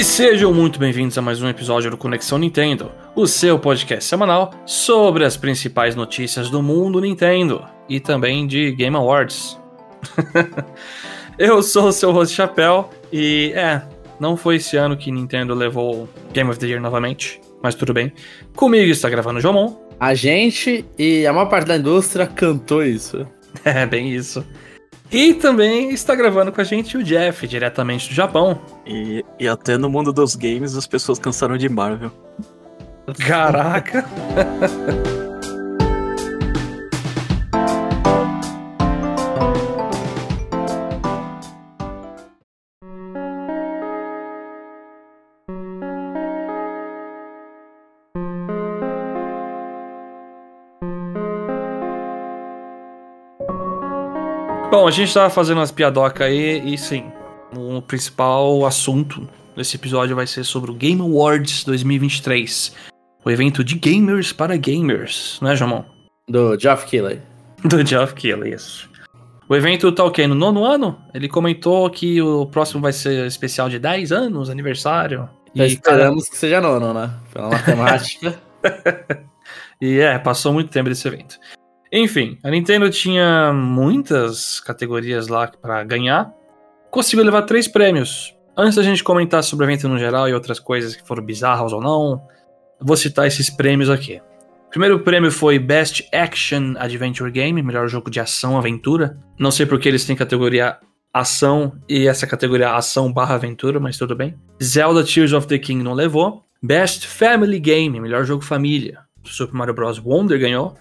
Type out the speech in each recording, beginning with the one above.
E sejam muito bem-vindos a mais um episódio do Conexão Nintendo, o seu podcast semanal sobre as principais notícias do mundo Nintendo e também de Game Awards. Eu sou o seu host Chapéu e é, não foi esse ano que Nintendo levou Game of the Year novamente, mas tudo bem. Comigo está gravando o Jomon. A gente e a maior parte da indústria cantou isso. É, bem isso. E também está gravando com a gente o Jeff, diretamente do Japão. E, e até no mundo dos games as pessoas cansaram de Marvel. Caraca! Bom, a gente tava fazendo umas piadocas aí e sim, o principal assunto desse episódio vai ser sobre o Game Awards 2023. O evento de gamers para gamers, né, Jamon? Do Geoff Keighley. Do Geoff Keighley, isso. O evento tá o quê? No nono ano? Ele comentou que o próximo vai ser especial de 10 anos, aniversário. Então esperamos cara... que seja nono, né? Pela matemática. e é, passou muito tempo desse evento. Enfim, a Nintendo tinha muitas categorias lá para ganhar. Conseguiu levar três prêmios. Antes da gente comentar sobre o evento no geral e outras coisas que foram bizarras ou não, vou citar esses prêmios aqui. O primeiro prêmio foi Best Action Adventure Game, melhor jogo de ação aventura. Não sei porque eles têm categoria ação e essa categoria ação barra aventura, mas tudo bem. Zelda Tears of the King não levou. Best Family Game, melhor jogo família. Super Mario Bros. Wonder ganhou.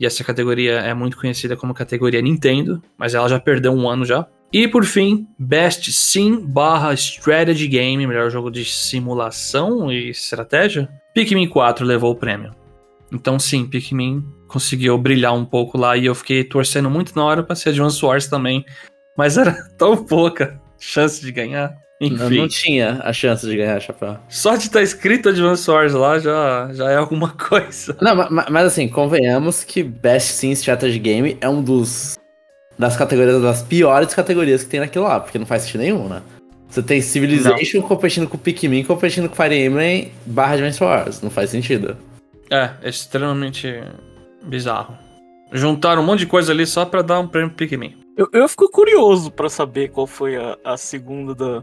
E essa categoria é muito conhecida como categoria Nintendo, mas ela já perdeu um ano já. E por fim, Best Sim barra Strategy Game, melhor jogo de simulação e estratégia. Pikmin 4 levou o prêmio. Então sim, Pikmin conseguiu brilhar um pouco lá e eu fiquei torcendo muito na hora pra ser Advance Wars também. Mas era tão pouca chance de ganhar. Enfim. Não, não tinha a chance de ganhar chapéu. Só de estar tá escrito Advance Wars lá já, já é alguma coisa. Não, mas, mas assim, convenhamos que Best Sim Strategy Game é um dos. das categorias, das piores categorias que tem naquilo lá, porque não faz sentido nenhum, né? Você tem Civilization não. competindo com Pikmin, competindo com Fire Emblem barra Advance Wars. Não faz sentido. É, é extremamente bizarro. Juntaram um monte de coisa ali só pra dar um prêmio Pikmin. Eu, eu fico curioso para saber qual foi a, a segunda da,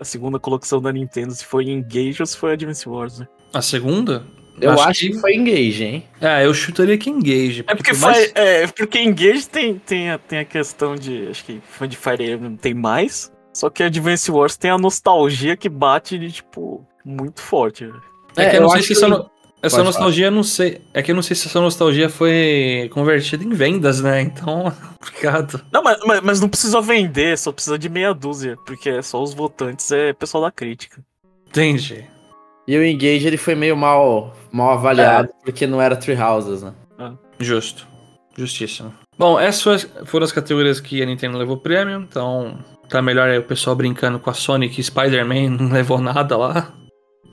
a segunda colocação da Nintendo, se foi Engage ou se foi Advance Wars, né? A segunda? Eu acho, acho que... que... foi Engage, hein? É, eu chutaria que Engage. É porque, mais... é porque Engage tem, tem, a, tem a questão de. Acho que fã de Fire Emblem tem mais. Só que Advance Wars tem a nostalgia que bate de, tipo, muito forte. É, é que eu não sei se que... Essa Pode nostalgia, falar. não sei. É que eu não sei se essa nostalgia foi convertida em vendas, né? Então, obrigado. Não, mas, mas, mas, não precisa vender, só precisa de meia dúzia, porque é só os votantes é pessoal da crítica. Entendi. E o Engage ele foi meio mal, mal avaliado, é. porque não era Three Houses, né? É. Justo. Justíssimo. Bom, essas foram as categorias que a Nintendo levou prêmio, então tá melhor aí o pessoal brincando com a Sonic e Spider-Man não levou nada lá.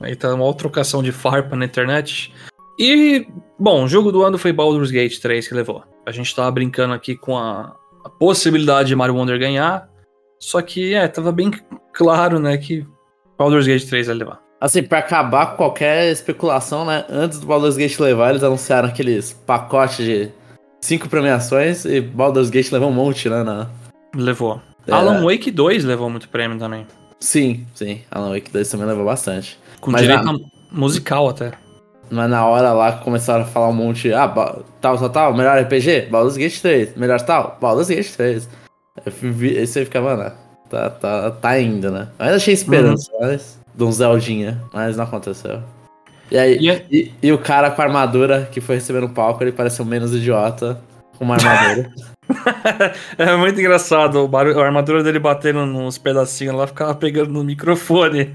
Aí tá uma outra trocação de farpa na internet. E, bom, o jogo do ano foi Baldur's Gate 3 que levou. A gente tava brincando aqui com a, a possibilidade de Mario Wonder ganhar. Só que, é, tava bem claro, né, que Baldur's Gate 3 ia levar. Assim, pra acabar com qualquer especulação, né, antes do Baldur's Gate levar, eles anunciaram aqueles pacotes de cinco premiações e Baldur's Gate levou um monte, né, na... Levou. É. Alan Wake 2 levou muito prêmio também. Sim, sim. Alan Wake 2 também levou bastante. Com Mas direito na... musical até. Mas na hora lá começaram a falar um monte, ah, tal, tal, tal, melhor RPG, Baldur's Gate 3, melhor tal, Baldur's Gate 3. Aí você ficava, mano, tá, tá, tá indo, né? Eu ainda achei esperança, uhum. mas, de um Zeldinha, mas não aconteceu. E aí, yeah. E, e, o cara com a armadura que foi receber no palco, ele pareceu menos idiota com uma armadura. é muito engraçado. O barulho, a armadura dele batendo nos pedacinhos lá ficava pegando no microfone.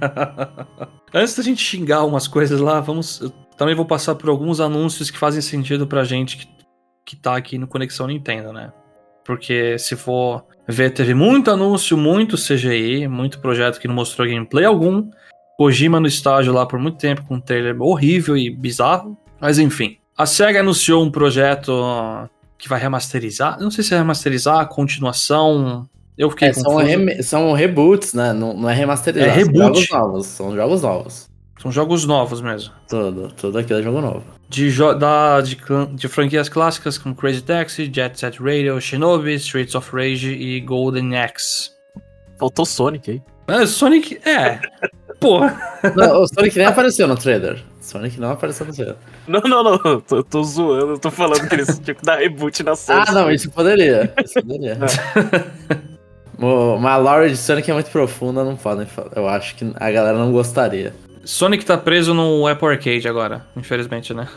Antes da gente xingar umas coisas lá, vamos. Eu também vou passar por alguns anúncios que fazem sentido pra gente que, que tá aqui no Conexão Nintendo, né? Porque se for ver, teve muito anúncio, muito CGI, muito projeto que não mostrou gameplay algum. Kojima no estágio lá por muito tempo com um trailer horrível e bizarro. Mas enfim. A SEGA anunciou um projeto que vai remasterizar. Não sei se é remasterizar, continuação, Eu fiquei É, são, rem- são reboots, né? Não, não é remasterizado. É são reboot. jogos novos. São jogos novos. São jogos novos mesmo. Tudo, tudo aquilo é jogo novo. De, jo- da, de, de franquias clássicas como Crazy Taxi, Jet Set Radio, Shinobi, Streets of Rage e Golden Axe. Faltou Sonic aí. Mas Sonic, é. Porra. Não, o Sonic nem apareceu no trailer. Sonic não apareceu no trailer. Não, não, não. Eu tô, eu tô zoando. Eu tô falando que eles tinham que dar reboot na série. Ah, não, isso poderia. Isso poderia. O- Mas a lore de Sonic é muito profunda, não podem falar. Eu acho que a galera não gostaria. Sonic tá preso no Apple Arcade agora, infelizmente, né?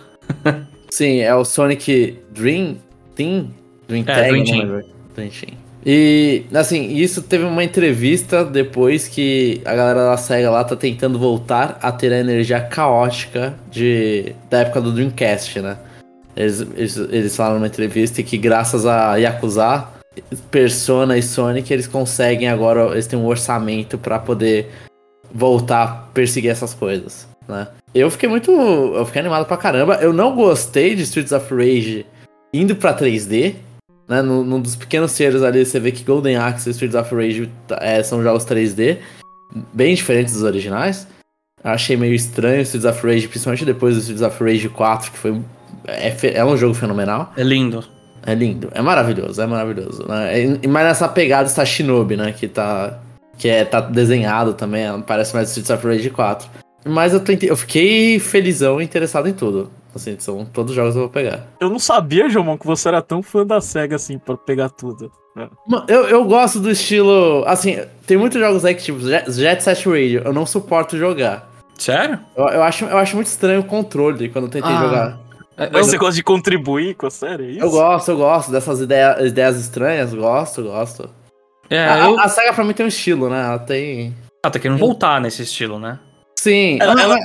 Sim, é o Sonic Dream Team? Dream É, Tag, Dream Team. Dream Team. E, assim, isso teve uma entrevista depois que a galera da SEGA lá tá tentando voltar a ter a energia caótica de, da época do Dreamcast, né? Eles, eles, eles falaram numa entrevista que graças a Yakuza, Persona e Sonic, eles conseguem agora, eles têm um orçamento pra poder voltar a perseguir essas coisas, né? Eu fiquei muito. Eu fiquei animado pra caramba. Eu não gostei de Streets of Rage indo pra 3D. Né? Num, num dos pequenos cheiros ali, você vê que Golden Axe e Streets of Rage tá, é, são jogos 3D. Bem diferentes dos originais. Achei meio estranho o Streets of Rage, principalmente depois do Streets of Rage 4, que foi. É, é um jogo fenomenal. É lindo. É lindo, é maravilhoso, é maravilhoso. Né? E- Mas nessa pegada está Shinobi, né? Que tá. Que é, tá desenhado também, parece mais Streets of Rage 4. Mas eu tentei, eu fiquei felizão e interessado em tudo. Assim, são todos os jogos que eu vou pegar. Eu não sabia, Jomão, que você era tão fã da SEGA assim, pra pegar tudo. É. Mano, Eu, eu gosto do estilo. Assim, tem muitos jogos aí que, tipo, Jet Jet Set Radio, eu não suporto jogar. Sério? Eu, eu acho, eu acho muito estranho o controle quando eu tentei Ah. jogar. É, Mas eu- você gosta de contribuir com a série, é isso? Eu gosto, eu gosto dessas ideia, ideias estranhas, gosto, gosto. é, a, eu- a SEGA pra mim tem um estilo, né? Ela tem. Ah, tá querendo voltar nesse estilo, né? Sim, Ela- ela-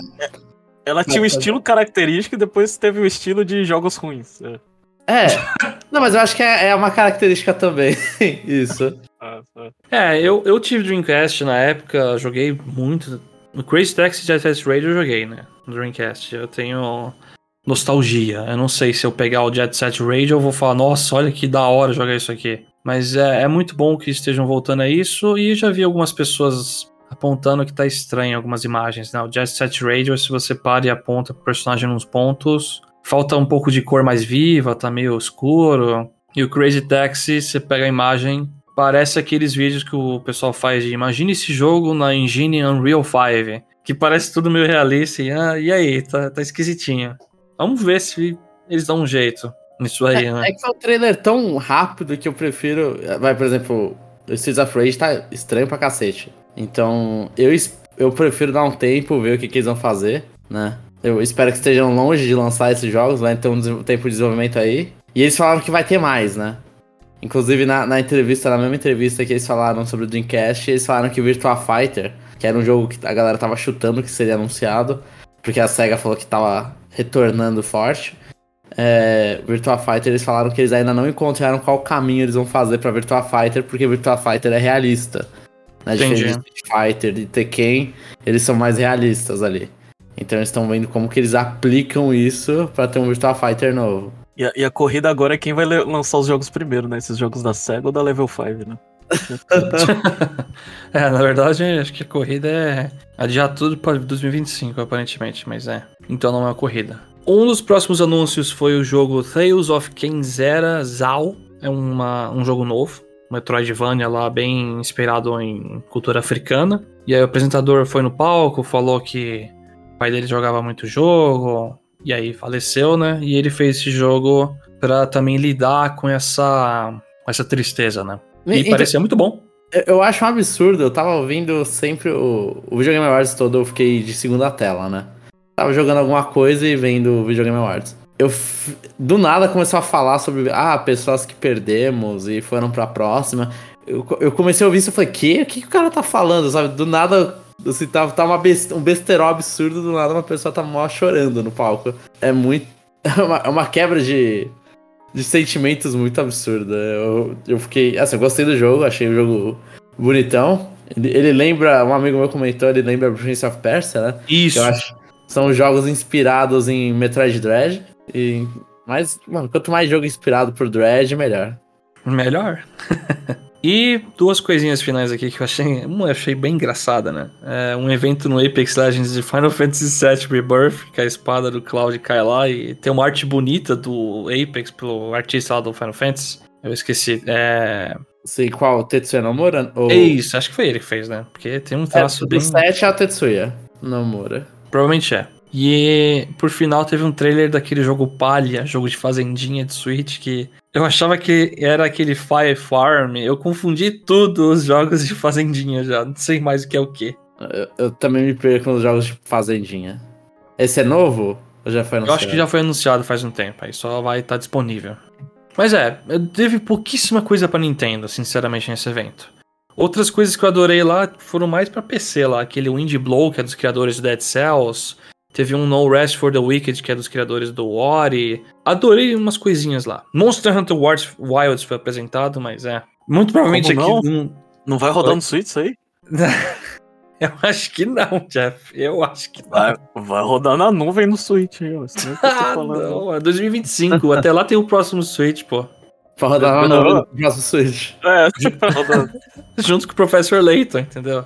Ela tinha um estilo característico e depois teve o estilo de jogos ruins. É. É. Não, mas eu acho que é, é uma característica também. Isso. Ah, ah. É, eu, eu tive Dreamcast na época, joguei muito. No Crazy Taxi Jet Set Radio eu joguei, né? No Dreamcast. Eu tenho nostalgia. Eu não sei se eu pegar o Jet Set Radio eu vou falar, nossa, olha que da hora jogar isso aqui. Mas é, é muito bom que estejam voltando a isso e já vi algumas pessoas apontando que tá estranho algumas imagens, né? O Jet Set Radio, se você para e aponta pro personagem nos pontos, falta um pouco de cor mais viva, tá meio escuro. E o Crazy Taxi, você pega a imagem, parece aqueles vídeos que o pessoal faz de imagine esse jogo na engine Unreal 5, que parece tudo meio realista e, ah, e aí, tá, tá esquisitinho. Vamos ver se eles dão um jeito nisso aí, né? É que foi um trailer tão rápido que eu prefiro. Vai, por exemplo, o Streets of Rage tá estranho pra cacete. Então, eu, eu prefiro dar um tempo, ver o que, que eles vão fazer, né? Eu espero que estejam longe de lançar esses jogos, vai ter um tempo de desenvolvimento aí. E eles falaram que vai ter mais, né? Inclusive, na, na entrevista, na mesma entrevista que eles falaram sobre o Dreamcast, eles falaram que Virtua Fighter, que era um jogo que a galera tava chutando que seria anunciado, porque a SEGA falou que tava retornando forte. É, Virtua Fighter, eles falaram que eles ainda não encontraram qual caminho eles vão fazer pra Virtua Fighter, porque Virtua Fighter é realista. Né? Entendi. Diferente de Street Fighter e Tekken, eles são mais realistas ali. Então eles estão vendo como que eles aplicam isso pra ter um Virtua Fighter novo. E, a, e a corrida agora é quem vai lançar os jogos primeiro, né? Esses jogos da SEGA ou da Level 5, né? É, na verdade, acho que a corrida é adiar tudo para 2025, aparentemente, mas é. Então não é uma corrida. Um dos próximos anúncios foi o jogo Tales of Kenzera Zal. É uma, um jogo novo, Metroidvania lá, bem inspirado em cultura africana. E aí o apresentador foi no palco, falou que o pai dele jogava muito jogo, e aí faleceu, né? E ele fez esse jogo pra também lidar com essa, com essa tristeza, né? E Então, parecia muito bom. eu- Eu acho um absurdo, eu tava ouvindo sempre o, o Videogame Awards todo, eu fiquei de segunda tela, né? Tava jogando alguma coisa e vendo o Videogame Awards. Eu do nada começou a falar sobre ah, pessoas que perdemos e foram pra próxima. Eu, eu comecei a ouvir isso e falei, que? O que, que o cara tá falando? Sabe? Do nada, assim, tá, tá uma best, um besterol absurdo, do nada uma pessoa tá mó chorando no palco. É muito. É uma, é uma quebra de, de sentimentos muito absurda. Eu, eu fiquei. Assim, eu gostei do jogo, achei o jogo bonitão. Ele, ele lembra, um amigo meu comentou, ele lembra Prince of Persia, né? Isso. Eu acho são jogos inspirados em Metroid Dread. E, mas, mano, quanto mais jogo inspirado por Dread, melhor. Melhor. E duas coisinhas finais aqui que eu achei, uma eu achei bem engraçada, né? É um evento no Apex Legends de Final Fantasy VII Rebirth, que a espada do Cloud cai lá e tem uma arte bonita do Apex pelo artista lá do Final Fantasy. Eu esqueci. É. Sei qual, Tetsuya Nomura? Ou... É isso, acho que foi ele que fez, né? Porque tem um traço é, bem. Do 7 é o Tetsuya Nomura. Provavelmente é. E por final teve um trailer daquele jogo Palha, jogo de fazendinha de Switch, que eu achava que era aquele Fire Farm. Eu confundi tudo os jogos de fazendinha já. Não sei mais o que é o que. Eu, eu, também me perco nos jogos de fazendinha. Esse é novo? Ou já foi anunciado? Eu acho que já foi anunciado faz um tempo, aí só vai estar tá disponível. Mas é, teve pouquíssima coisa para Nintendo, sinceramente, nesse evento. Outras coisas que eu adorei lá foram mais para PC lá, aquele Wind Blow, que é dos criadores do Dead Cells, Teve um No Rest for the Wicked, que é dos criadores do Ori. Adorei umas coisinhas lá. Monster Hunter Wilds foi apresentado, mas é. Muito provavelmente Como aqui. Não, não vai rodar no Switch isso aí? Eu acho que não, Jeff. Eu acho que não. Vai, vai rodar na nuvem no Switch. É ah, não, é 2025. Até lá tem o próximo Switch, pô. Pra rodar na nuvem no próximo Switch. É, rodando. Junto com o Professor Layton, entendeu?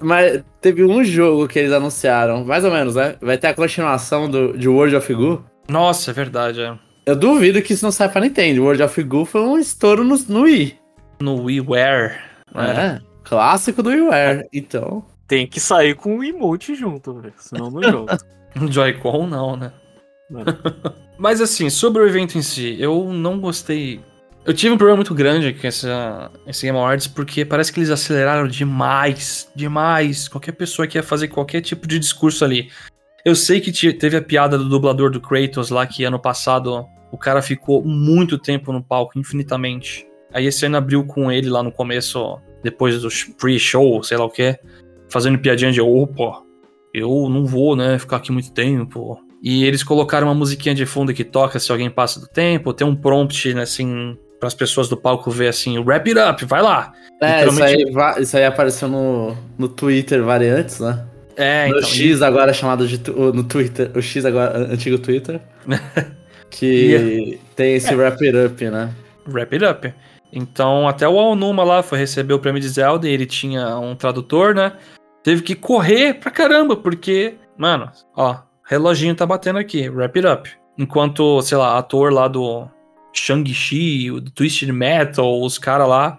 Mas teve um jogo que eles anunciaram, mais ou menos, né? Vai ter a continuação do, de World of Goo. Nossa, é verdade, é. Eu duvido que isso não saia pra Nintendo. World of Goo foi um estouro no, no Wii. No WiiWare. É, clássico do WiiWare. Então... Tem que sair com o emote junto, velho. Senão não joga. Joy-Con não, né? Mas assim, sobre o evento em si, eu não gostei eu tive um problema muito grande com essa, esse Game Awards porque parece que eles aceleraram demais, demais. Qualquer pessoa que ia fazer qualquer tipo de discurso ali. Eu sei que teve a piada do dublador do Kratos lá, que ano passado o cara ficou muito tempo no palco, infinitamente. Aí esse ano abriu com ele lá no começo, depois do pre-show, sei lá o que, fazendo piadinha de opa, eu não vou, né, ficar aqui muito tempo. E eles colocaram uma musiquinha de fundo que toca se alguém passa do tempo, tem um prompt, né, assim, para as pessoas do palco ver assim, wrap it up, vai lá. É, isso aí, isso aí apareceu no, no Twitter variantes, né? É, no então, X agora chamado de no Twitter, o X agora antigo Twitter, que yeah. tem esse é. wrap it up, né? Wrap it up. Então, até o Alnuma lá foi receber o prêmio de Zelda e ele tinha um tradutor, né? Teve que correr pra caramba, porque, mano, ó, reloginho tá batendo aqui, wrap it up. Enquanto, sei lá, ator lá do Shang-Chi, o Twisted Metal, os caras lá,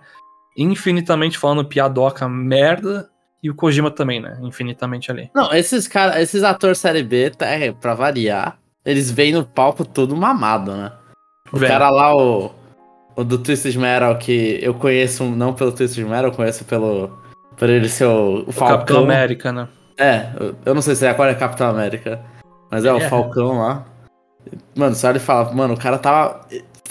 infinitamente falando piadoca merda. E o Kojima também, né? Infinitamente ali. Não, esses caras, esses atores série B, tá, é, pra variar, eles vêm no palco todo mamado, né? O cara lá, o, o do Twisted Metal, que eu conheço não pelo Twisted Metal, eu conheço pelo. Por ele ser o, o Falcão. Capitão América, né? É, eu não sei se é agora é Capitão América. Mas é, é. o Falcão lá. Mano, só ele fala, mano, o cara tava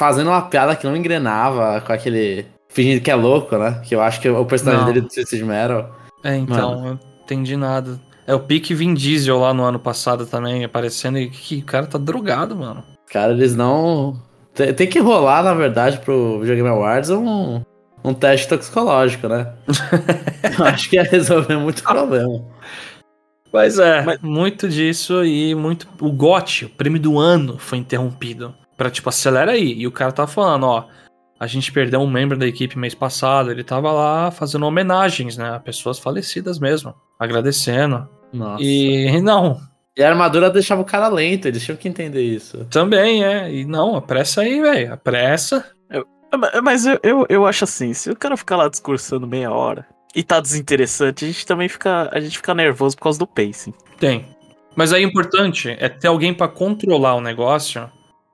fazendo uma piada que não engrenava com aquele. Fingindo que é louco, né? Que eu acho que o personagem não. dele é do Twisted Metal. É, então, Mano. eu não entendi nada. É o pique Vin Diesel lá no ano passado também, aparecendo e que o cara tá drogado, mano. Cara, eles não. Tem, tem que rolar, na verdade, pro Videogame Awards um, um teste toxicológico, né? eu acho que ia resolver muito problema. Mas é, Mas... muito disso e muito. O GOT, o prêmio do ano, foi interrompido pra, tipo, acelera aí. E o cara tava falando, ó, a gente perdeu um membro da equipe mês passado, ele tava lá fazendo homenagens, né, a pessoas falecidas mesmo, agradecendo. Nossa. E não. E a armadura deixava o cara lento, eles tinham que entender isso. Também, é. E não, apressa aí, velho, apressa. Eu, mas eu, eu, eu acho assim, se o cara ficar lá discursando meia hora e tá desinteressante, a gente também fica, a gente fica nervoso por causa do pacing. Tem. Mas aí o importante é ter alguém para controlar o negócio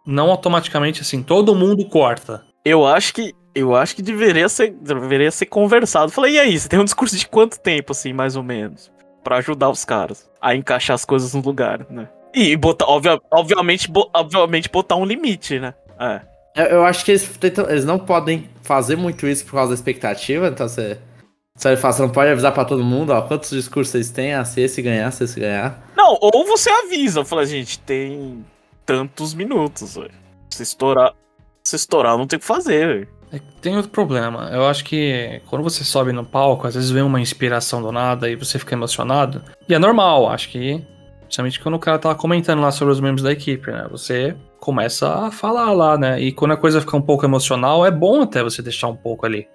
não automaticamente assim, todo mundo corta. Eu acho que eu acho que deveria ser, deveria ser conversado. Falei, e aí, você tem um discurso de quanto tempo, assim, mais ou menos? para ajudar os caras a encaixar as coisas no lugar, né? E botar, obvia, obviamente, bo, obviamente, botar um limite, né? É. Eu, eu acho que eles, tentam, eles não podem fazer muito isso por causa da expectativa, então você. Você fala, você não pode avisar pra todo mundo, ó, quantos discursos vocês têm, ah, se esse ganhar, se esse ganhar. Não, ou você avisa, fala, gente, tem tantos minutos, velho. Se estourar, se estourar, não tem o que fazer, velho. É, tem outro problema. Eu acho que quando você sobe no palco, às vezes vem uma inspiração do nada e você fica emocionado. E é normal, acho que Principalmente quando o cara tava comentando lá sobre os membros da equipe, né? Você começa a falar lá, né? E quando a coisa fica um pouco emocional, é bom até você deixar um pouco ali.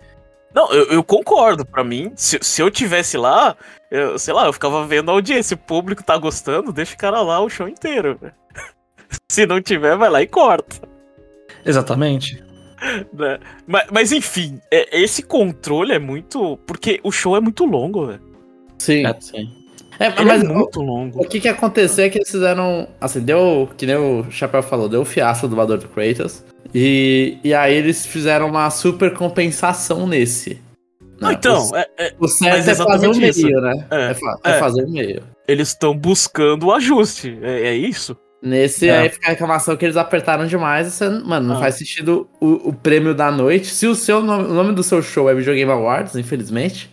Não, eu, eu concordo. Pra mim, se, se eu tivesse lá, eu, sei lá, eu ficava vendo a audiência. O público tá gostando, deixa o cara lá o show inteiro. Né? se não tiver, vai lá e corta. Exatamente. né? Mas, mas enfim, é- esse controle é muito. Porque o show é muito longo, velho. Sim, É. sim. É, Ele mas é muito longo. o que que aconteceu é que eles fizeram. Assim, deu. Que nem o Chapéu falou, deu o fiasco do dublador do Kratos. E, e aí eles fizeram uma super compensação nesse. Não, Né? então, O, é- é- o certo é fazer o exatamente meio, isso. né? É, É, fa- é é. fazer o meio. eles estão buscando o ajuste. É, é isso? Nesse É. aí fica a reclamação que eles apertaram demais. Você, mano, não Ah. faz sentido o, o prêmio da noite. Se o seu nome, o nome do seu show é Video Game Awards, infelizmente,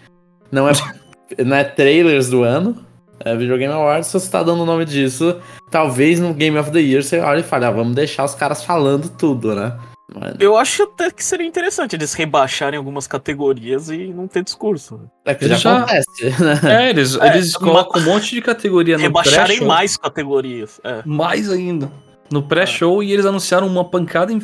não é, não é trailers do ano, é Video Game Awards. Se você tá dando o nome disso, talvez no Game of the Year você olha e fale, ah, vamos deixar os caras falando tudo, né? Mas Eu acho até que seria interessante eles rebaixarem algumas categorias e não ter discurso. é que Ele já, já- acontece, né? É, eles, É, eles colocam um monte de categoria no Rebaixarem mais categorias. É. Mais ainda. No pré-show e eles anunciaram uma pancada em.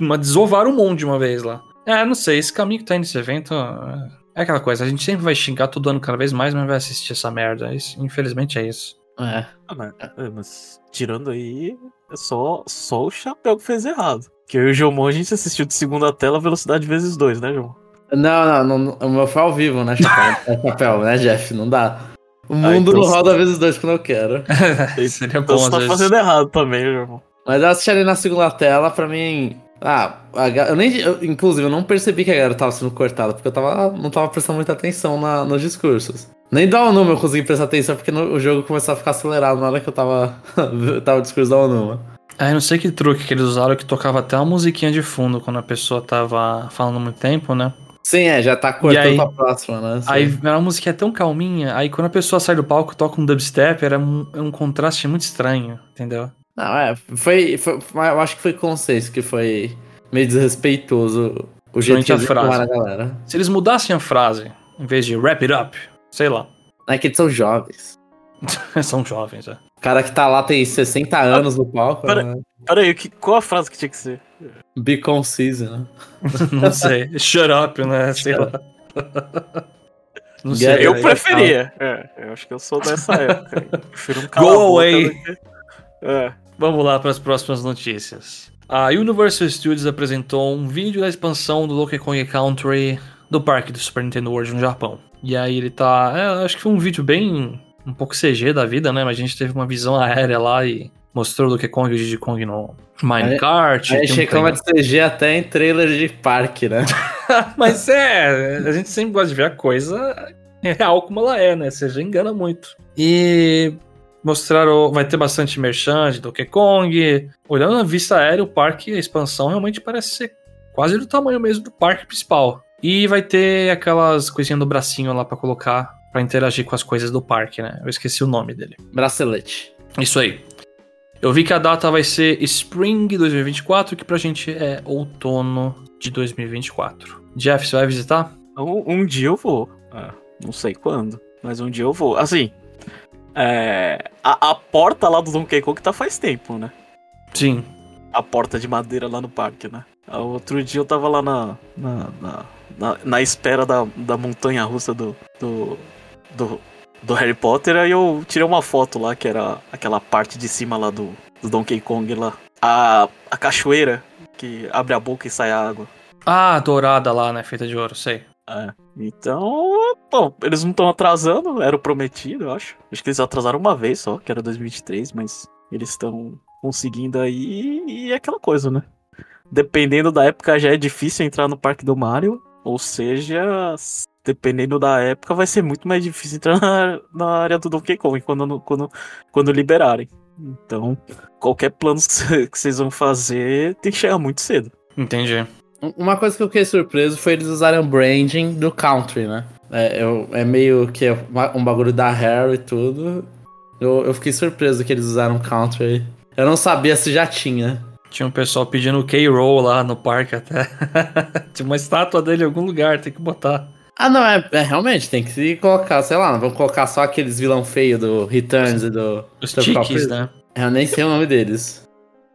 Uma, desovaram um monte de uma vez lá. É, não sei, esse caminho que tá nesse evento. é- É aquela coisa, a gente sempre vai xingar todo ano cada vez mais, mas vai assistir essa merda. Isso, infelizmente é isso. É. Ah, mas, é, mas tirando aí, é só, só o chapéu que fez errado. Que eu e o Jomon a gente assistiu de segunda tela velocidade vezes dois, né, João? Não, não, não, o meu foi ao vivo, né, Chapéu? É Chapéu, né, Jeff? Não dá. O mundo então não roda vezes dois quando eu quero. Seria Então bom você tá vezes. fazendo errado também, Jomon. Mas eu assisti ali na segunda tela, pra mim. Ah, a eu nem. eu- inclusive, eu não percebi que a galera tava sendo cortada, porque eu tava, não tava prestando muita atenção na- nos discursos. Nem da Onuma eu consegui prestar atenção, porque no- o jogo começou a ficar acelerado na hora que eu tava. tava o discurso da Onuma. Ah, eu não sei que truque que eles usaram que tocava até uma musiquinha de fundo quando a pessoa tava falando muito tempo, né? Sim, é, já tá cortando aí- pra próxima, né? Sim. Aí era uma musiquinha tão calminha, aí quando a pessoa sai do palco e toca um dubstep, era um, um contraste muito estranho, entendeu? Não, é, foi, foi. Eu acho que foi consenso que foi meio desrespeitoso o jeito que a eles frase. a galera. Se eles mudassem a frase, em vez de wrap it up, sei lá. É que eles são jovens. São jovens, é. Cara que tá lá tem 60 anos no palco, Pera- né? Pera aí, que, qual a frase que tinha que ser? Be concise, né? Não sei. Shut up, né? Sei lá. Não Get sei. Eu aí, preferia. É, eu acho que eu sou dessa época. Eu prefiro um Go away. que- É. Vamos lá para as próximas notícias. A Universal Studios apresentou um vídeo da expansão do Donkey Kong Country do parque do Super Nintendo World no Japão. E aí ele tá. é, acho que foi um vídeo bem. Um pouco CG da vida, né? Mas a gente teve uma visão aérea lá e mostrou o Donkey Kong e o Diddy Kong no Minecart. Aí a tem gente um reclama de CG até em trailer de parque, né? Mas é, a gente sempre gosta de ver a coisa real como ela é, né? Você já engana muito. E mostraram, vai ter bastante merchan de Donkey Kong. Olhando a vista aérea, o parque, a expansão realmente parece ser quase do tamanho mesmo do parque principal. E vai ter aquelas coisinhas do bracinho lá pra colocar, pra interagir com as coisas do parque, né? Eu esqueci o nome dele. Bracelete. Isso aí. Eu vi que a data vai ser Spring 2024, que pra gente é outono de 2024. Jeff, você vai visitar? Um, um dia eu vou. É, não sei quando, mas um dia eu vou. Assim, é, a, a porta lá do Donkey Kong tá faz tempo, né? Sim. A porta de madeira lá no parque, né? Ah, Outro dia eu tava lá na, na, na, na, na espera da, da montanha russa do, do, do, do Harry Potter, aí eu tirei uma foto lá, que era aquela parte de cima lá do, do Donkey Kong lá. A, a cachoeira que abre a boca e sai a água. Ah, dourada lá, né? Feita de ouro, sei. É. Então, bom, eles não estão atrasando, era o prometido, eu acho. Acho que eles atrasaram uma vez só, que era 2023, mas eles estão conseguindo aí e é aquela coisa, né? Dependendo da época já é difícil entrar no Parque do Mario, ou seja, dependendo da época vai ser muito mais difícil entrar na, na área do Donkey Kong quando, quando, quando liberarem. Então, qualquer plano que cê- que vocês vão fazer tem que chegar muito cedo. Entendi. Uma coisa que eu fiquei surpreso foi eles usarem o branding do country, né? É, eu- é meio que um bagulho da Harry e tudo. Eu, eu fiquei surpreso que eles usaram country. Eu não sabia se já tinha. Tinha um pessoal pedindo K-Roll lá no parque até. Tinha uma estátua dele em algum lugar, tem que botar. Ah, não, é, é realmente, tem que se colocar, sei lá, não vamos colocar só aqueles vilão feio do Returns e do. Os tiques, né? Eu nem sei o nome deles.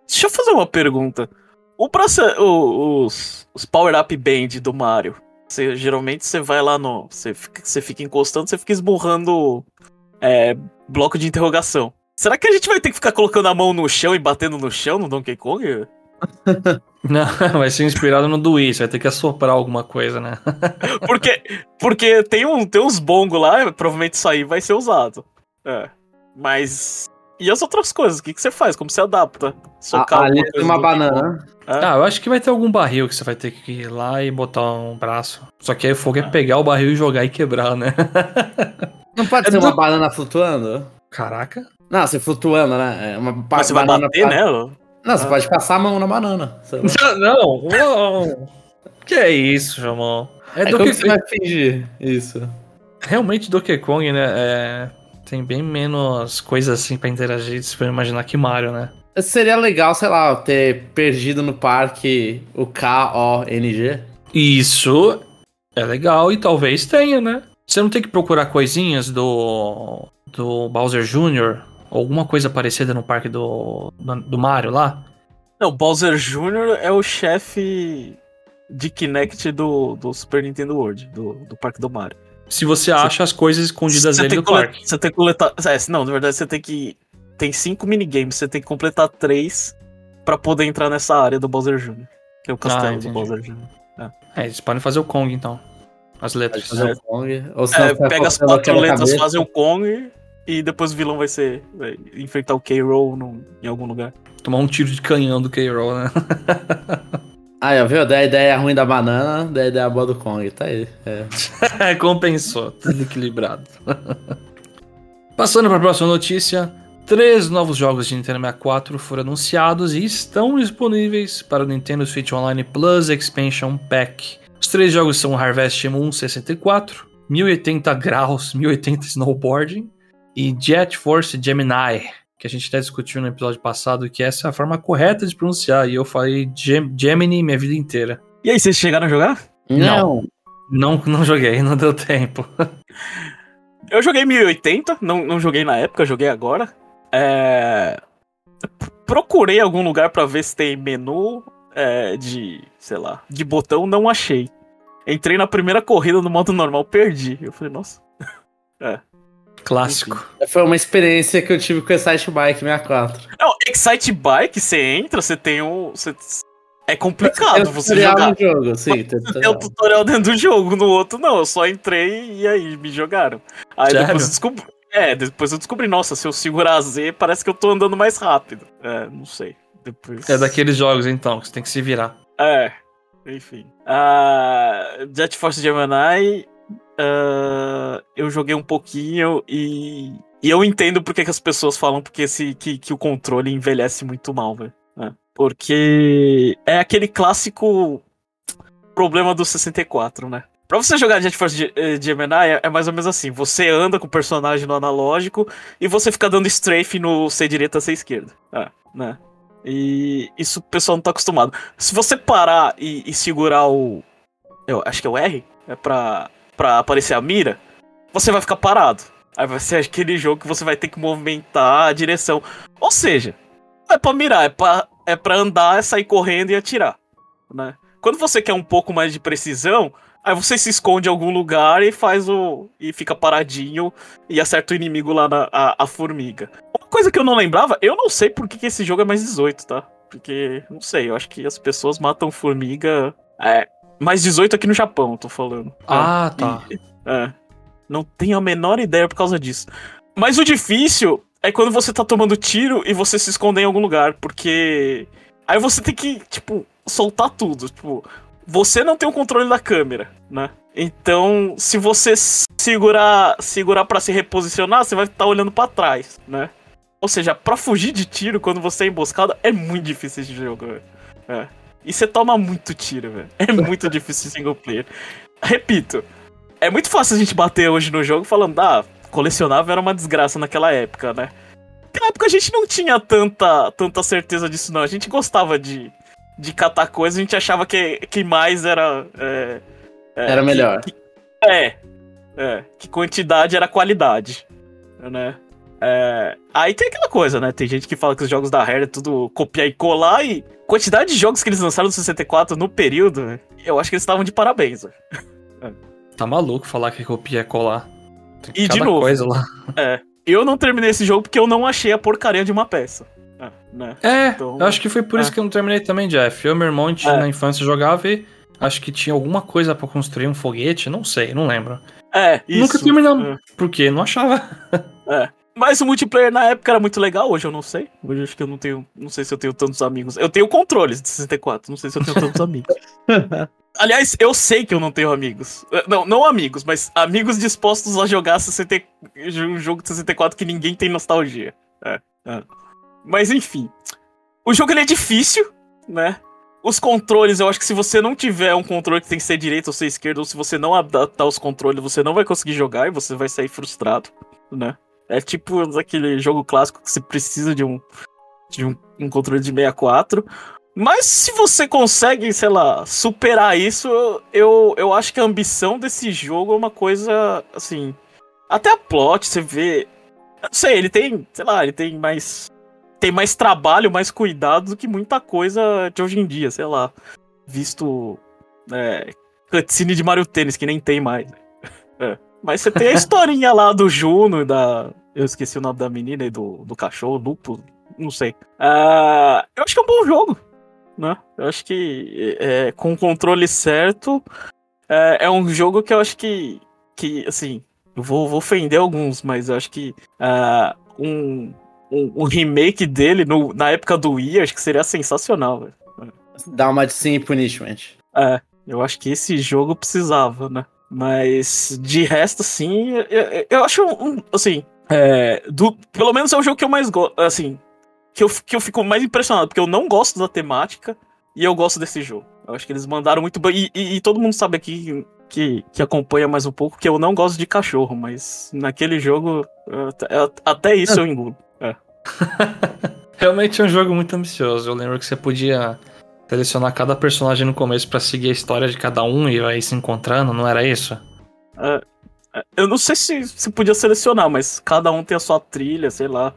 Deixa eu fazer uma pergunta. O proce- o- os, os power-up band do Mario. Você, geralmente você vai lá no. Você fica, você fica encostando, você fica esburrando é, bloco de interrogação. Será que a gente vai ter que ficar colocando a mão no chão e batendo no chão no Donkey Kong? Não, vai ser inspirado no do Wii, você vai ter que assoprar alguma coisa, né? Porque, porque tem, um, tem uns bongos lá, provavelmente isso aí vai ser usado. É. Mas. E as outras coisas? O que, que você faz? Como você adapta? A, Socar ali tem uma banana. Ah, eu acho que vai ter algum barril que você vai ter que ir lá e botar um braço. Só que aí o fogo é pegar o barril e jogar e quebrar, né? Não pode É ser uma do- banana flutuando? Caraca. Não, você flutuando, né? É uma Mas você vai bater pra- nela? Não, você Ah. pode passar a mão na banana. Não, não. Que é isso, Jamon? É, É, Donkey como você vai fingir isso? Realmente Donkey Kong, né? é, Tem bem menos coisas assim pra interagir, se for imaginar que Mario, né? Seria legal, sei lá, ter perdido no parque o K-O-N-G. Isso é legal e talvez tenha, né? Você não tem que procurar coisinhas do. do Bowser Jr. alguma coisa parecida no parque do. do, do Mario lá? Não, Bowser Jr. é o chefe de Kinect do, do Super Nintendo World, do, do Parque do Mario. Se você acha as coisas escondidas que cole- parque. você tem que coletar. É, não, na verdade você tem que. Tem cinco minigames, você tem que completar três pra poder entrar nessa área do Bowser Jr. Que é o castelo do entendi. Bowser Jr. É, eles podem fazer o Kong então. As Pode letras. fazer o Kong. Ou É, pega as quatro letras, fazem o Kong e depois o vilão vai ser. Vai enfrentar o K-Roll em algum lugar. Tomar um tiro de canhão do K-Roll, né? Aí, ó, viu? Da ideia ruim da banana, da ideia boa do Kong. Tá aí. É. Compensou, tudo equilibrado. Passando para a próxima notícia. Três novos jogos de Nintendo 64 foram anunciados e estão disponíveis para o Nintendo Switch Online Plus Expansion Pack. Os três jogos são Harvest Moon 64, 1080 graus, 1080 snowboarding e Jet Force Gemini, que a gente até discutiu no episódio passado que essa é a forma correta de pronunciar e eu falei Gem- Gemini minha vida inteira. E aí, vocês chegaram a jogar? Não. Não, não joguei, não deu tempo. Eu joguei 1080, não, não joguei na época, joguei agora. É... Procurei algum lugar pra ver se tem menu é, de, sei lá, de botão, não achei. Entrei na primeira corrida no modo normal, perdi. Eu falei, nossa. Clássico. Foi uma experiência que eu tive com o Excite Bike 64. Não, Excite Bike, você entra, você tem um. você- É Tem complicado um você jogar. no jogo, sim. Tem Tem o tutorial. dentro do jogo, no outro não. Eu só entrei e aí me jogaram. Aí Sério? depois eu descobri. É, depois eu descobri, nossa, se eu segurar Z, parece que eu tô andando mais rápido. É, não sei. Depois. É daqueles jogos, então, que você tem que se virar. É, enfim. Ah, Jet Force Gemini, ah, eu joguei um pouquinho e, e eu entendo porque que as pessoas falam porque esse, que, que o controle envelhece muito mal, velho. É, porque é aquele clássico problema do 64, né? Pra você jogar Jet Force eh, Gemini é, é mais ou menos assim: você anda com o personagem no analógico e você fica dando strafe no C direita, C esquerda. É, né? E isso o pessoal não tá acostumado. Se você parar e, e segurar o. Eu acho que é o R, é pra, pra aparecer a mira, você vai ficar parado. Aí vai ser aquele jogo que você vai ter que movimentar a direção. Ou seja, não é pra mirar, é pra, é pra andar, é sair correndo e atirar. Né? Quando você quer um pouco mais de precisão, aí você se esconde em algum lugar e faz o. e fica paradinho e acerta o inimigo lá na a, a formiga. Uma coisa que eu não lembrava, eu não sei por que, que esse jogo é mais 18, tá? Porque, não sei, eu acho que as pessoas matam formiga. É, mais 18 aqui no Japão, tô falando. Ah, tá. E- é. Não tenho a menor ideia por causa disso. Mas o difícil é quando você tá tomando tiro e você se esconder em algum lugar, porque. Aí você tem que, tipo, soltar tudo. Tipo, você não tem o controle da câmera, né? Então, se você segurar, segurar para se reposicionar, você vai estar olhando pra trás, né? Ou seja, pra fugir de tiro quando você é emboscado é muito difícil esse jogo, velho. É. E você toma muito tiro, velho. É muito difícil single player. Repito, é muito fácil a gente bater hoje no jogo falando, ah, colecionável era uma desgraça naquela época, né? Naquela época a gente não tinha tanta, tanta certeza disso, não. A gente gostava de, de catar coisas, a gente achava que, que mais era. é, é, Era que- melhor. que- É. É. Que quantidade era qualidade. Né? É, aí tem aquela coisa, né? Tem gente que fala que os jogos da Rare é tudo copiar e colar e quantidade de jogos que eles lançaram no 64 no período, eu acho que eles estavam de parabéns. Tá maluco falar que copia é colar. Tem E de novo. coisa lá. É. Eu não terminei esse jogo porque eu não achei a porcaria de uma peça. É, né? É, Então, eu acho que foi por é. isso que eu não terminei também, Jeff. Eu e meu irmão, a gente, É. na infância jogava e acho que tinha alguma coisa pra construir um foguete, não sei, não lembro. É, isso. Nunca terminamos. É. Por quê? Não achava. Mas o multiplayer na época era muito legal, hoje eu não sei. Hoje eu acho que eu não tenho. Não sei se eu tenho tantos amigos. Eu tenho controles de 64, não sei se eu tenho tantos amigos. Aliás, eu sei que eu não tenho amigos. Eh, Não, não amigos, mas amigos dispostos a jogar 60, um jogo de 64 que ninguém tem nostalgia. É, é. Mas enfim. O jogo ele é difícil, né? Os controles, eu acho que se você não tiver um controle que tem que ser direito ou ser esquerdo, ou se você não adaptar os controles, você não vai conseguir jogar e você vai sair frustrado, né? É tipo aquele jogo clássico que você precisa de um, de um, um controle de 64. Mas se você consegue, sei lá, superar isso, eu, eu acho que a ambição desse jogo é uma coisa, assim... Até a plot, você vê... Não sei, ele tem, sei lá, ele tem mais... Tem mais trabalho, mais cuidado do que muita coisa de hoje em dia, sei lá. Visto... É, cutscene de Mario Tênis, que nem tem mais. É. Mas você tem a historinha lá do Juno e da... Eu esqueci o nome da menina e do, do cachorro, Lupo, não sei. Ah, eu acho que é um bom jogo, né? Eu acho que é, com o controle certo, é, é um jogo que eu acho que, que assim, eu vou, vou ofender alguns, mas eu acho que ah, um, um, um remake dele no, na época do Wii, acho que seria sensacional, velho. Dá uma de sim punishment. É, eu acho que esse jogo precisava, né? Mas de resto, sim, eu, eu- eu acho um, assim, é, do, pelo menos é o jogo que eu mais gosto, assim, que eu, que eu fico mais impressionado, porque eu não gosto da temática e eu gosto desse jogo. Eu acho que eles mandaram muito bem, e, e- e todo mundo sabe aqui que, que acompanha mais um pouco que eu não gosto de cachorro, mas naquele jogo, eu até- isso eu engulo. Realmente é um jogo muito ambicioso. Eu lembro que você podia selecionar cada personagem no começo pra seguir a história de cada um e aí se encontrando, não era isso? Eu não sei se se podia selecionar, mas cada um tem a sua trilha, sei lá.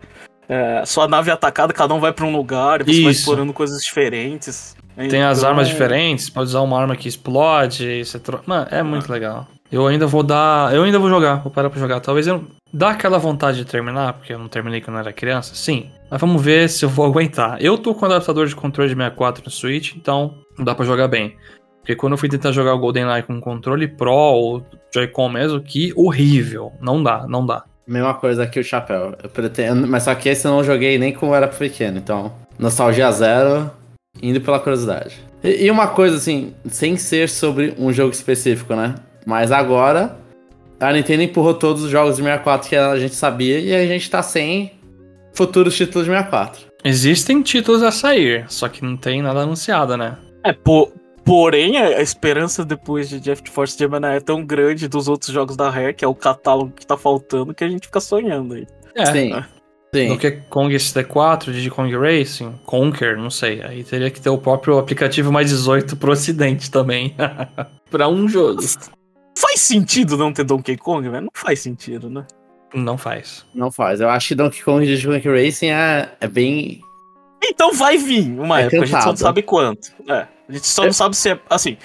É, sua nave é atacada, cada um vai pra um lugar, e você vai Isso. explorando coisas diferentes. Tem as Então, armas diferentes, pode usar uma arma que explode, você tro... Mano, é muito legal. Eu ainda vou dar. Eu ainda vou jogar, vou parar pra jogar. Talvez eu. Dá aquela vontade de terminar, porque eu não terminei quando eu era criança, sim. Mas vamos ver se eu vou aguentar. Eu tô com o adaptador de controle de 64 no Switch, então não dá pra jogar bem. Porque quando eu fui tentar jogar o GoldenEye com controle Pro ou Joy-Con mesmo, que horrível. Não dá, não dá. Mesma coisa que o chapéu. Eu pretendo, mas só que esse eu não joguei nem quando eu era pequeno, então. Nostalgia zero, indo pela curiosidade. E, e uma coisa assim, sem ser sobre um jogo específico, né? Mas agora a Nintendo empurrou todos os jogos de 64 que a gente sabia e a gente tá sem futuros títulos de 64. Existem títulos a sair, só que não tem nada anunciado, né? É, po- porém, a, a esperança depois de Jeff Force Gemini é tão grande dos outros jogos da Rare, que é o catálogo que tá faltando, que a gente fica sonhando aí. É. Sim. Sim. No que Kong SD4, Diddy Kong Racing, Conker, não sei. Aí teria que ter o próprio aplicativo mais 18 pro ocidente também. pra um jogo. Faz sentido não ter Donkey Kong, velho? Não faz sentido, né? Não faz. Não faz. Eu acho que Donkey Kong e Donkey Kong Racing é, é bem. Então vai vir uma É época, a gente só não cantado. sabe quanto. É, a gente só não sabe se é. Assim,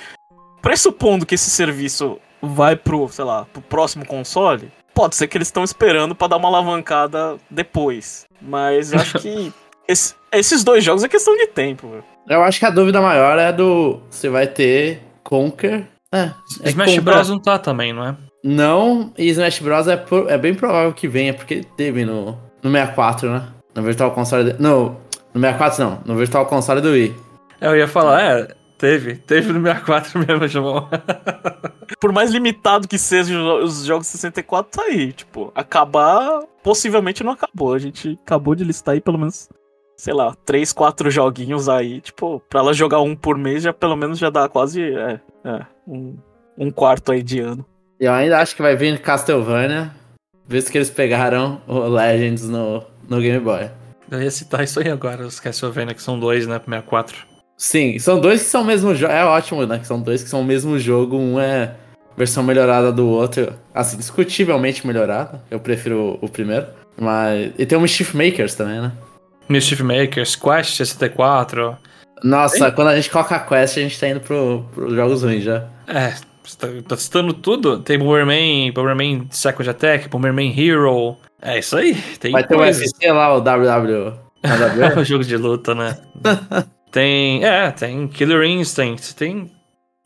pressupondo que esse serviço vai pro, sei lá, pro próximo console, pode ser que eles estão esperando pra dar uma alavancada depois. Mas eu acho que esse- esses dois jogos é questão de tempo, velho. Eu acho que a dúvida maior é do. Você vai ter Conker. É. é Smash Conker. Bros não tá também, não é? Não, e Smash Bros. É, pro- é bem provável que venha, porque teve no, no 64, né? No Virtual Console. De, no, no 64 não, no Virtual Console do Wii. Eu ia falar, é, teve. Teve no 64 mesmo, João. Por mais limitado que sejam os jogos 64, tá aí. Tipo, acabar, possivelmente não acabou. A gente acabou de listar aí pelo menos, sei lá, três, quatro joguinhos aí. Tipo, pra ela jogar um por mês, já pelo menos já dá quase é, é, um, um quarto aí de ano. E eu ainda acho que vai vir Castlevania, visto que eles pegaram o Legends no, no Game Boy. Eu ia citar isso aí agora, os Castlevania, que são dois, né, pro 64. Sim, são dois que são o mesmo jogo. É ótimo, né? Que são dois que são o mesmo jogo. Um é versão melhorada do outro. Assim, discutivelmente melhorada. Eu prefiro o primeiro. Mas. E tem o Mischief Makers também, né? Mischief Makers, Quest 64. Nossa, quando a gente coloca a Quest, a gente tá indo pro, pros jogos ruins já. É, tá, tá citando tudo. Tem Bomberman, Bomberman Second Attack, Bomberman Hero. É isso aí. Tem Vai ter o coisa. UFC lá, o WW. o jogo de luta, né? tem. É, tem Killer Instinct, tem.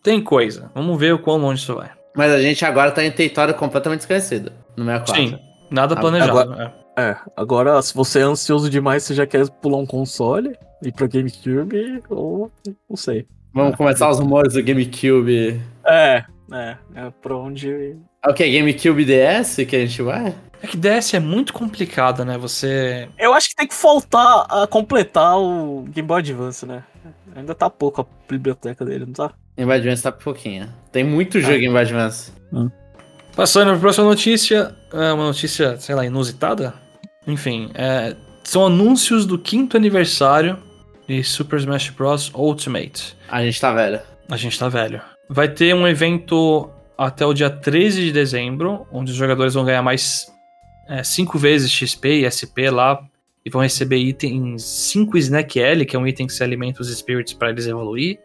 Tem coisa. Vamos ver o quão longe isso vai. Mas a gente agora tá em território completamente desconhecido. No 64. Sim, nada planejado. Agora- É, agora se você é ansioso demais, você já quer pular um console, ir pra GameCube, ou não sei. Vamos começar os rumores do GameCube. É, é, é pra onde. Ok, GameCube DS que a gente vai? É. é que DS é muito complicado, né? Você. Eu acho que tem que faltar a completar o Game Boy Advance, né? Ainda tá pouco a biblioteca dele, não tá? Game Boy Advance tá pouquinho. Tem muito jogo Game Boy Advance. Passando para a próxima notícia, é uma notícia, sei lá, inusitada. Enfim, é, são anúncios do quinto aniversário de Super Smash Bros. Ultimate. A gente tá velho. A gente tá velho. Vai ter um evento até o dia 13 de dezembro, onde os jogadores vão ganhar mais 5 vezes XP e SP lá. E vão receber itens 5 Snack L, que é um item que se alimenta os Spirits para eles evoluir.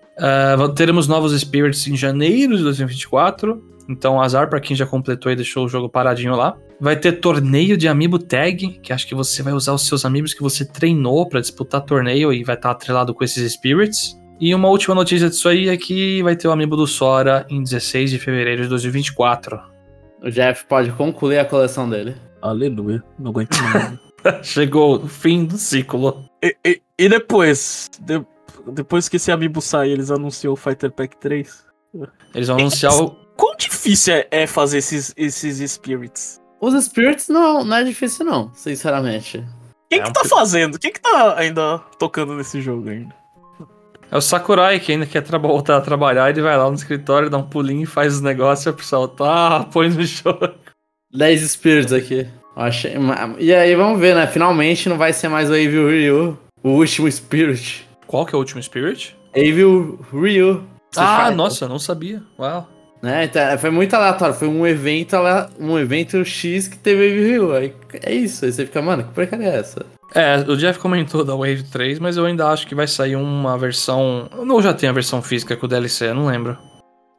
Vão- teremos novos Spirits em janeiro de 2024. Então, azar pra quem já completou e deixou o jogo paradinho lá. Vai ter torneio de Amiibo Tag, que acho que você vai usar os seus amigos que você treinou pra disputar torneio e vai estar atrelado com esses Spirits. E uma última notícia disso aí é que vai ter o Amiibo do Sora em 16 de fevereiro de 2024. O Jeff pode concluir a coleção dele. Aleluia, não aguento nada. Chegou o fim do ciclo. e, e- e depois? De- depois que esse amiibo sai, eles anunciou o Fighter Pack 3? Eles vão anunciar o. Quão difícil é, é fazer esses, esses Spirits? Os Spirits não, não é difícil não, sinceramente. Quem É que um tá fazendo? Quem que tá ainda tocando nesse jogo ainda? É o Sakurai que ainda quer voltar a trabalhar. Ele vai lá no escritório, dá um pulinho, faz os negócios, o pessoal tá, põe no jogo. 10 Spirits aqui. Achei- E aí, vamos ver, né? Finalmente não vai ser mais o Evil Ryu, o último Spirit. Qual que é o último Spirit? Evil Ryu. Ah, nossa, eu não sabia. Uau. Né? Então, foi muito aleatório. Foi um evento, um evento X que teve Evil Ryu. Aí é isso. Aí você fica, mano, que porcaria é essa? É, o Jeff comentou da Wave 3, mas eu ainda acho que vai sair uma versão. Ou já tem a versão física com o DLC, eu não lembro.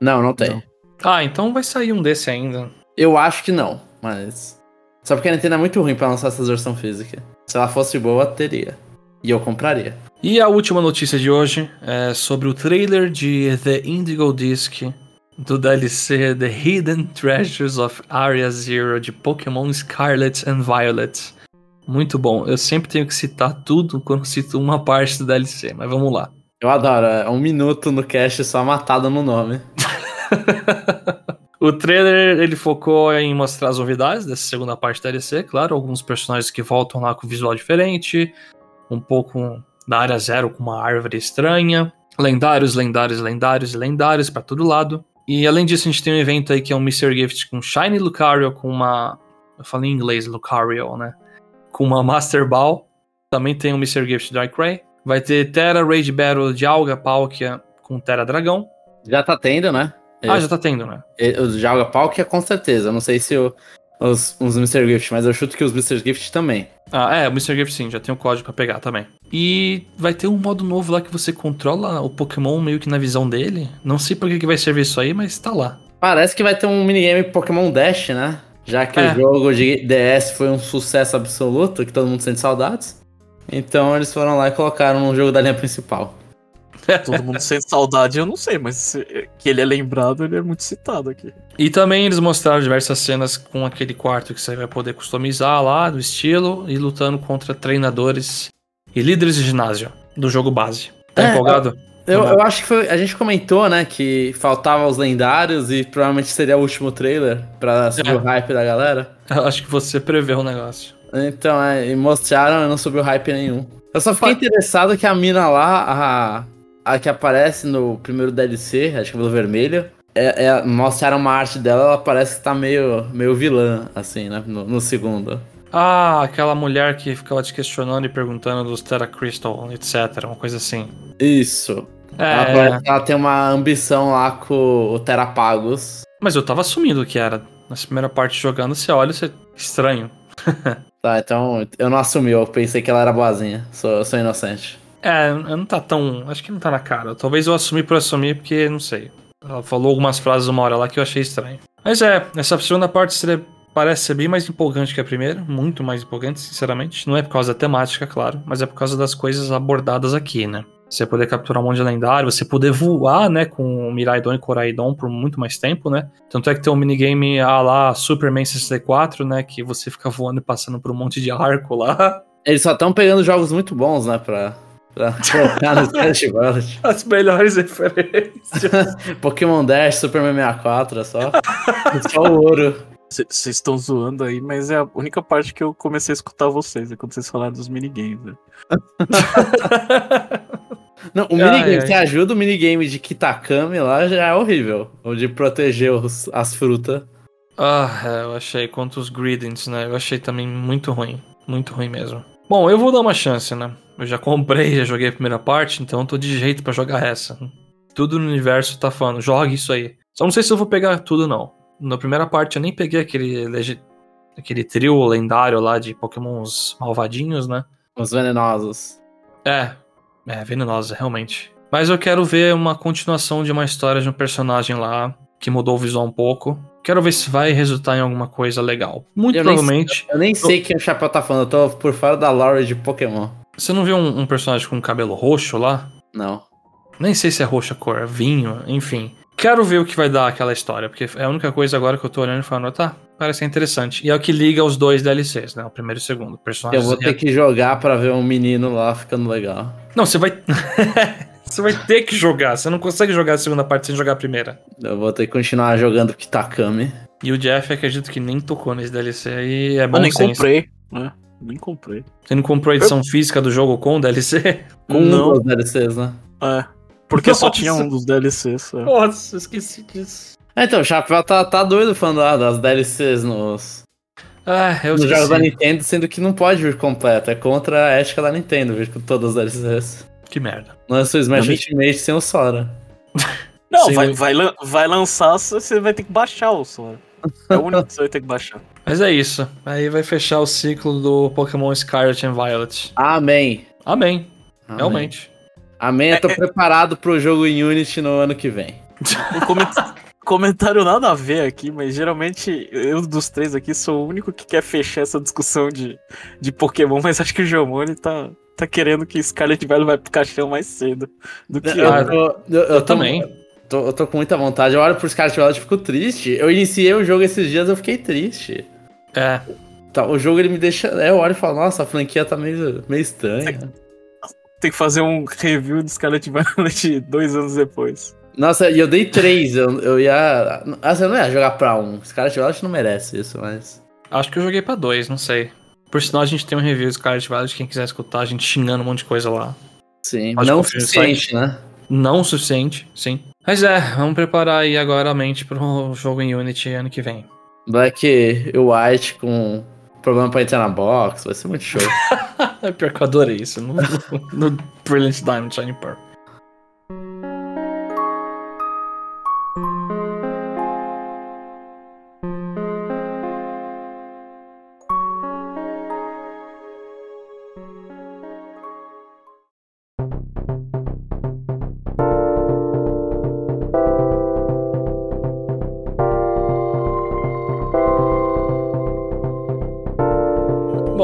Não, não tem. Não. Ah, então vai sair um desse ainda. Eu acho que não, mas. Só porque a Nintendo é muito ruim pra lançar essa versão física. Se ela fosse boa, teria. E eu compraria. E a última notícia de hoje é sobre o trailer de The Indigo Disc do DLC The Hidden Treasures of Area Zero de Pokémon Scarlet and Violet. Muito bom. Eu sempre tenho que citar tudo quando cito uma parte do DLC, mas vamos lá. Eu adoro, é um minuto no cast só matado no nome. o trailer ele focou em mostrar as novidades dessa segunda parte da DLC, claro, alguns personagens que voltam lá com visual diferente, um pouco da área zero com uma árvore estranha, lendários, lendários, lendários lendários pra todo lado. E além disso, a gente tem um evento aí que é um Mr. Gift com Shiny Lucario com uma. Eu falei em inglês Lucario, né? Com uma Master Ball. Também tem um Mr. Gift Darkrai. Vai ter Terra Rage Battle de Alga Palkia com Terra Dragão. Já tá tendo, né? Ah, já tá tendo, né? E- O Jalga Palkia com certeza. Não sei se o- os, os Mr. Gift, mas eu chuto que os Mr. Gift também. Ah, é, o Mr. Gift sim, já tem o código pra pegar também. E vai ter um modo novo lá que você controla o Pokémon meio que na visão dele. Não sei pra que, que vai servir isso aí, mas tá lá. Parece que vai ter um minigame Pokémon Dash, né? Já que É. o jogo de DS foi um sucesso absoluto, que todo mundo sente saudades. Então eles foram lá e colocaram no jogo da linha principal. Todo mundo sente saudade, eu não sei, mas se- que ele é lembrado, ele é muito citado aqui. E também eles mostraram diversas cenas com aquele quarto que você vai poder customizar lá, do estilo, e lutando contra treinadores e líderes de ginásio do jogo base. Tá É, empolgado? Eu, eu acho que foi, a gente comentou, né, que faltava os lendários e provavelmente seria o último trailer pra subir É. o hype da galera. Eu acho que você preveu o negócio. Então, é, e mostraram e não subiu hype nenhum. Eu só fiquei interessado que a mina lá, a, a que aparece no primeiro DLC, acho que é pelo vermelho, é, é- mostraram uma arte dela, ela parece que tá meio, meio vilã, assim, né, no, no segundo. Ah, aquela mulher que ficava te questionando e perguntando dos Terra Crystal, etc. Uma coisa assim. Isso. Ela, É, ela tem uma ambição lá com o Terapagos. Mas eu tava assumindo que era. Na primeira parte jogando, você olha, você. Estranho. Tá, então eu não assumi, eu pensei que ela era boazinha. Sou, sou inocente. É, não tá tão. Acho que não tá na cara. Talvez eu assumi por assumir, porque não sei. Ela falou algumas frases uma hora lá que eu achei estranho. Mas é, essa segunda parte seria- parece ser bem mais empolgante que a primeira. Muito mais empolgante, sinceramente. Não é por causa da temática, claro, mas é por causa das coisas abordadas aqui, né? Você poder capturar um monte de lendário, você poder voar, né, com o Miraidon e Coraidon por muito mais tempo, né? Tanto é que tem um minigame ah, lá, Superman 64, né, que você fica voando e passando por um monte de arco lá. Eles só estão pegando jogos muito bons, né, pra, pra colocar no Smash Bros. As melhores referências. Pokémon Dash, Superman 64, é só, é só o ouro. Vocês estão zoando aí, mas é a única parte que eu comecei a escutar vocês, é quando vocês falaram dos minigames. Né? Não, o Ai, minigame, ai. você ajuda o minigame de Kitakami lá, já é horrível. O de proteger os- as frutas. Ah, é, eu achei quanto os Greedents, né? Eu achei também muito ruim. Muito ruim mesmo. Bom, eu vou dar uma chance, né? Eu já comprei, já joguei a primeira parte, então eu tô de jeito pra jogar essa. Tudo no universo tá falando, jogue isso aí. Só não sei se eu vou pegar tudo, não. Na primeira parte eu nem peguei aquele, aquele trio lendário lá de pokémons malvadinhos, né? Os venenosos. É, é venenosa, realmente. Mas eu quero ver uma continuação de uma história de um personagem lá que mudou o visual um pouco. Quero ver se vai resultar em alguma coisa legal. Muito Eu nem provavelmente. Eu nem sei quem o Chapéu tá falando, eu tô por fora da lore de Pokémon. Você não viu um, um personagem com cabelo roxo lá? Não. Nem sei se é roxa cor, vinho, enfim. Quero ver o que vai dar aquela história, porque é a única coisa agora que eu tô olhando e falando, tá, parece interessante. E é o que liga os dois DLCs, né? O primeiro e o segundo. Eu Personagens. vou ter que jogar pra ver um menino lá ficando legal. Não, você vai. você vai ter que jogar. Você não consegue jogar a segunda parte sem jogar a primeira. Eu vou ter que continuar jogando Kitakami. E o Jeff, acredito que nem tocou nesse DLC aí. É bom Eu nem senso. comprei, né? Nem comprei. Você não comprou a edição física do jogo com o DLC? Com Não. os DLCs, né? É. Porque só Nossa. tinha um dos DLCs. é. Nossa, esqueci disso. Ah, então, o Chapéu tá, tá doido falando ah, das DLCs nos, Ah, eu nos jogos da. Nintendo, sendo que não pode vir completo. É contra a ética da Nintendo vir com todas as DLCs. Que merda. Lança o Smash Ultimate sem o Sora. Não, Sim, vai, vai, vai lançar, você vai ter que baixar o Sora. É o único que você vai ter que baixar. Mas é isso. Aí vai fechar o ciclo do Pokémon Scarlet and Violet. Amém. Amém. Amém. Realmente. Amém, eu tô preparado pro jogo em Unity no ano que vem. Um coment- comentário nada a ver aqui, mas geralmente eu dos três aqui sou o único que quer fechar essa discussão de, de Pokémon, mas acho que o Jomoni tá, tá querendo que Scarlet Violet vai pro caixão mais cedo do que Eu, eu. Tô, eu, eu Eu tô- também. tô- eu tô com muita vontade. Eu olho pro Scarlet Violet e fico triste. Eu iniciei o jogo esses dias eu fiquei triste. É. Tá, o jogo ele me deixa. é, Eu olho e falo, nossa, a franquia tá meio, meio estranha. Tem que fazer um review de Scarlet Violet dois anos depois. Nossa, e eu dei três. Eu, eu ia. Assim, eu não ia jogar pra um. Scarlet Violet não merece isso, mas. Acho que eu joguei pra dois, não sei. Por sinal, a gente tem um review de Scarlet Violet, quem quiser escutar, a gente xingando um monte de coisa lá. Sim, Pode não o suficiente, né? Não o suficiente, sim. Mas é, vamos preparar aí agora a mente pro jogo em Unity ano que vem. Black e White com problema pra entrar na box, vai ser muito show. É pior que eu adorei isso no, no Brilliant Diamond Shining Pearl.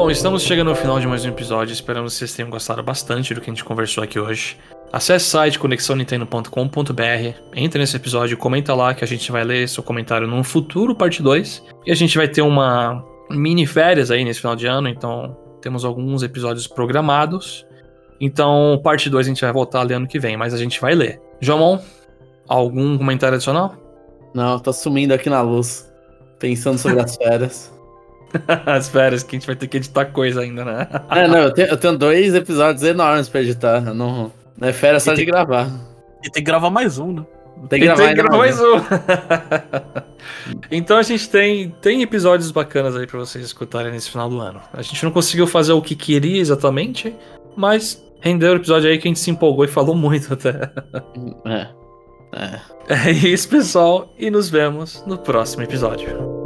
Bom, estamos chegando ao final de mais um episódio. Esperamos que vocês tenham gostado bastante do que a gente conversou aqui hoje. Acesse o site conexãonintendo.com.br, entre nesse episódio, comenta lá que a gente vai ler seu comentário num futuro parte 2. E a gente vai ter uma mini férias aí nesse final de ano, então temos alguns episódios programados. Então, parte 2 a gente vai voltar a ler ano que vem, mas a gente vai ler. Jomon, algum comentário adicional? Não, tô sumindo aqui na luz. Pensando sobre as férias. As férias, que a gente vai ter que editar coisa ainda, né? É, não, eu tenho, eu tenho dois episódios enormes pra editar. Eu não, não é férias só de gravar. E tem que gravar mais um, né? Tem que gravar tem que gravar mais. um. então a gente tem, tem episódios bacanas aí pra vocês escutarem nesse final do ano. A gente não conseguiu fazer o que queria exatamente, mas rendeu o episódio aí que a gente se empolgou e falou muito até. É. É. É isso, pessoal, e nos vemos no próximo episódio.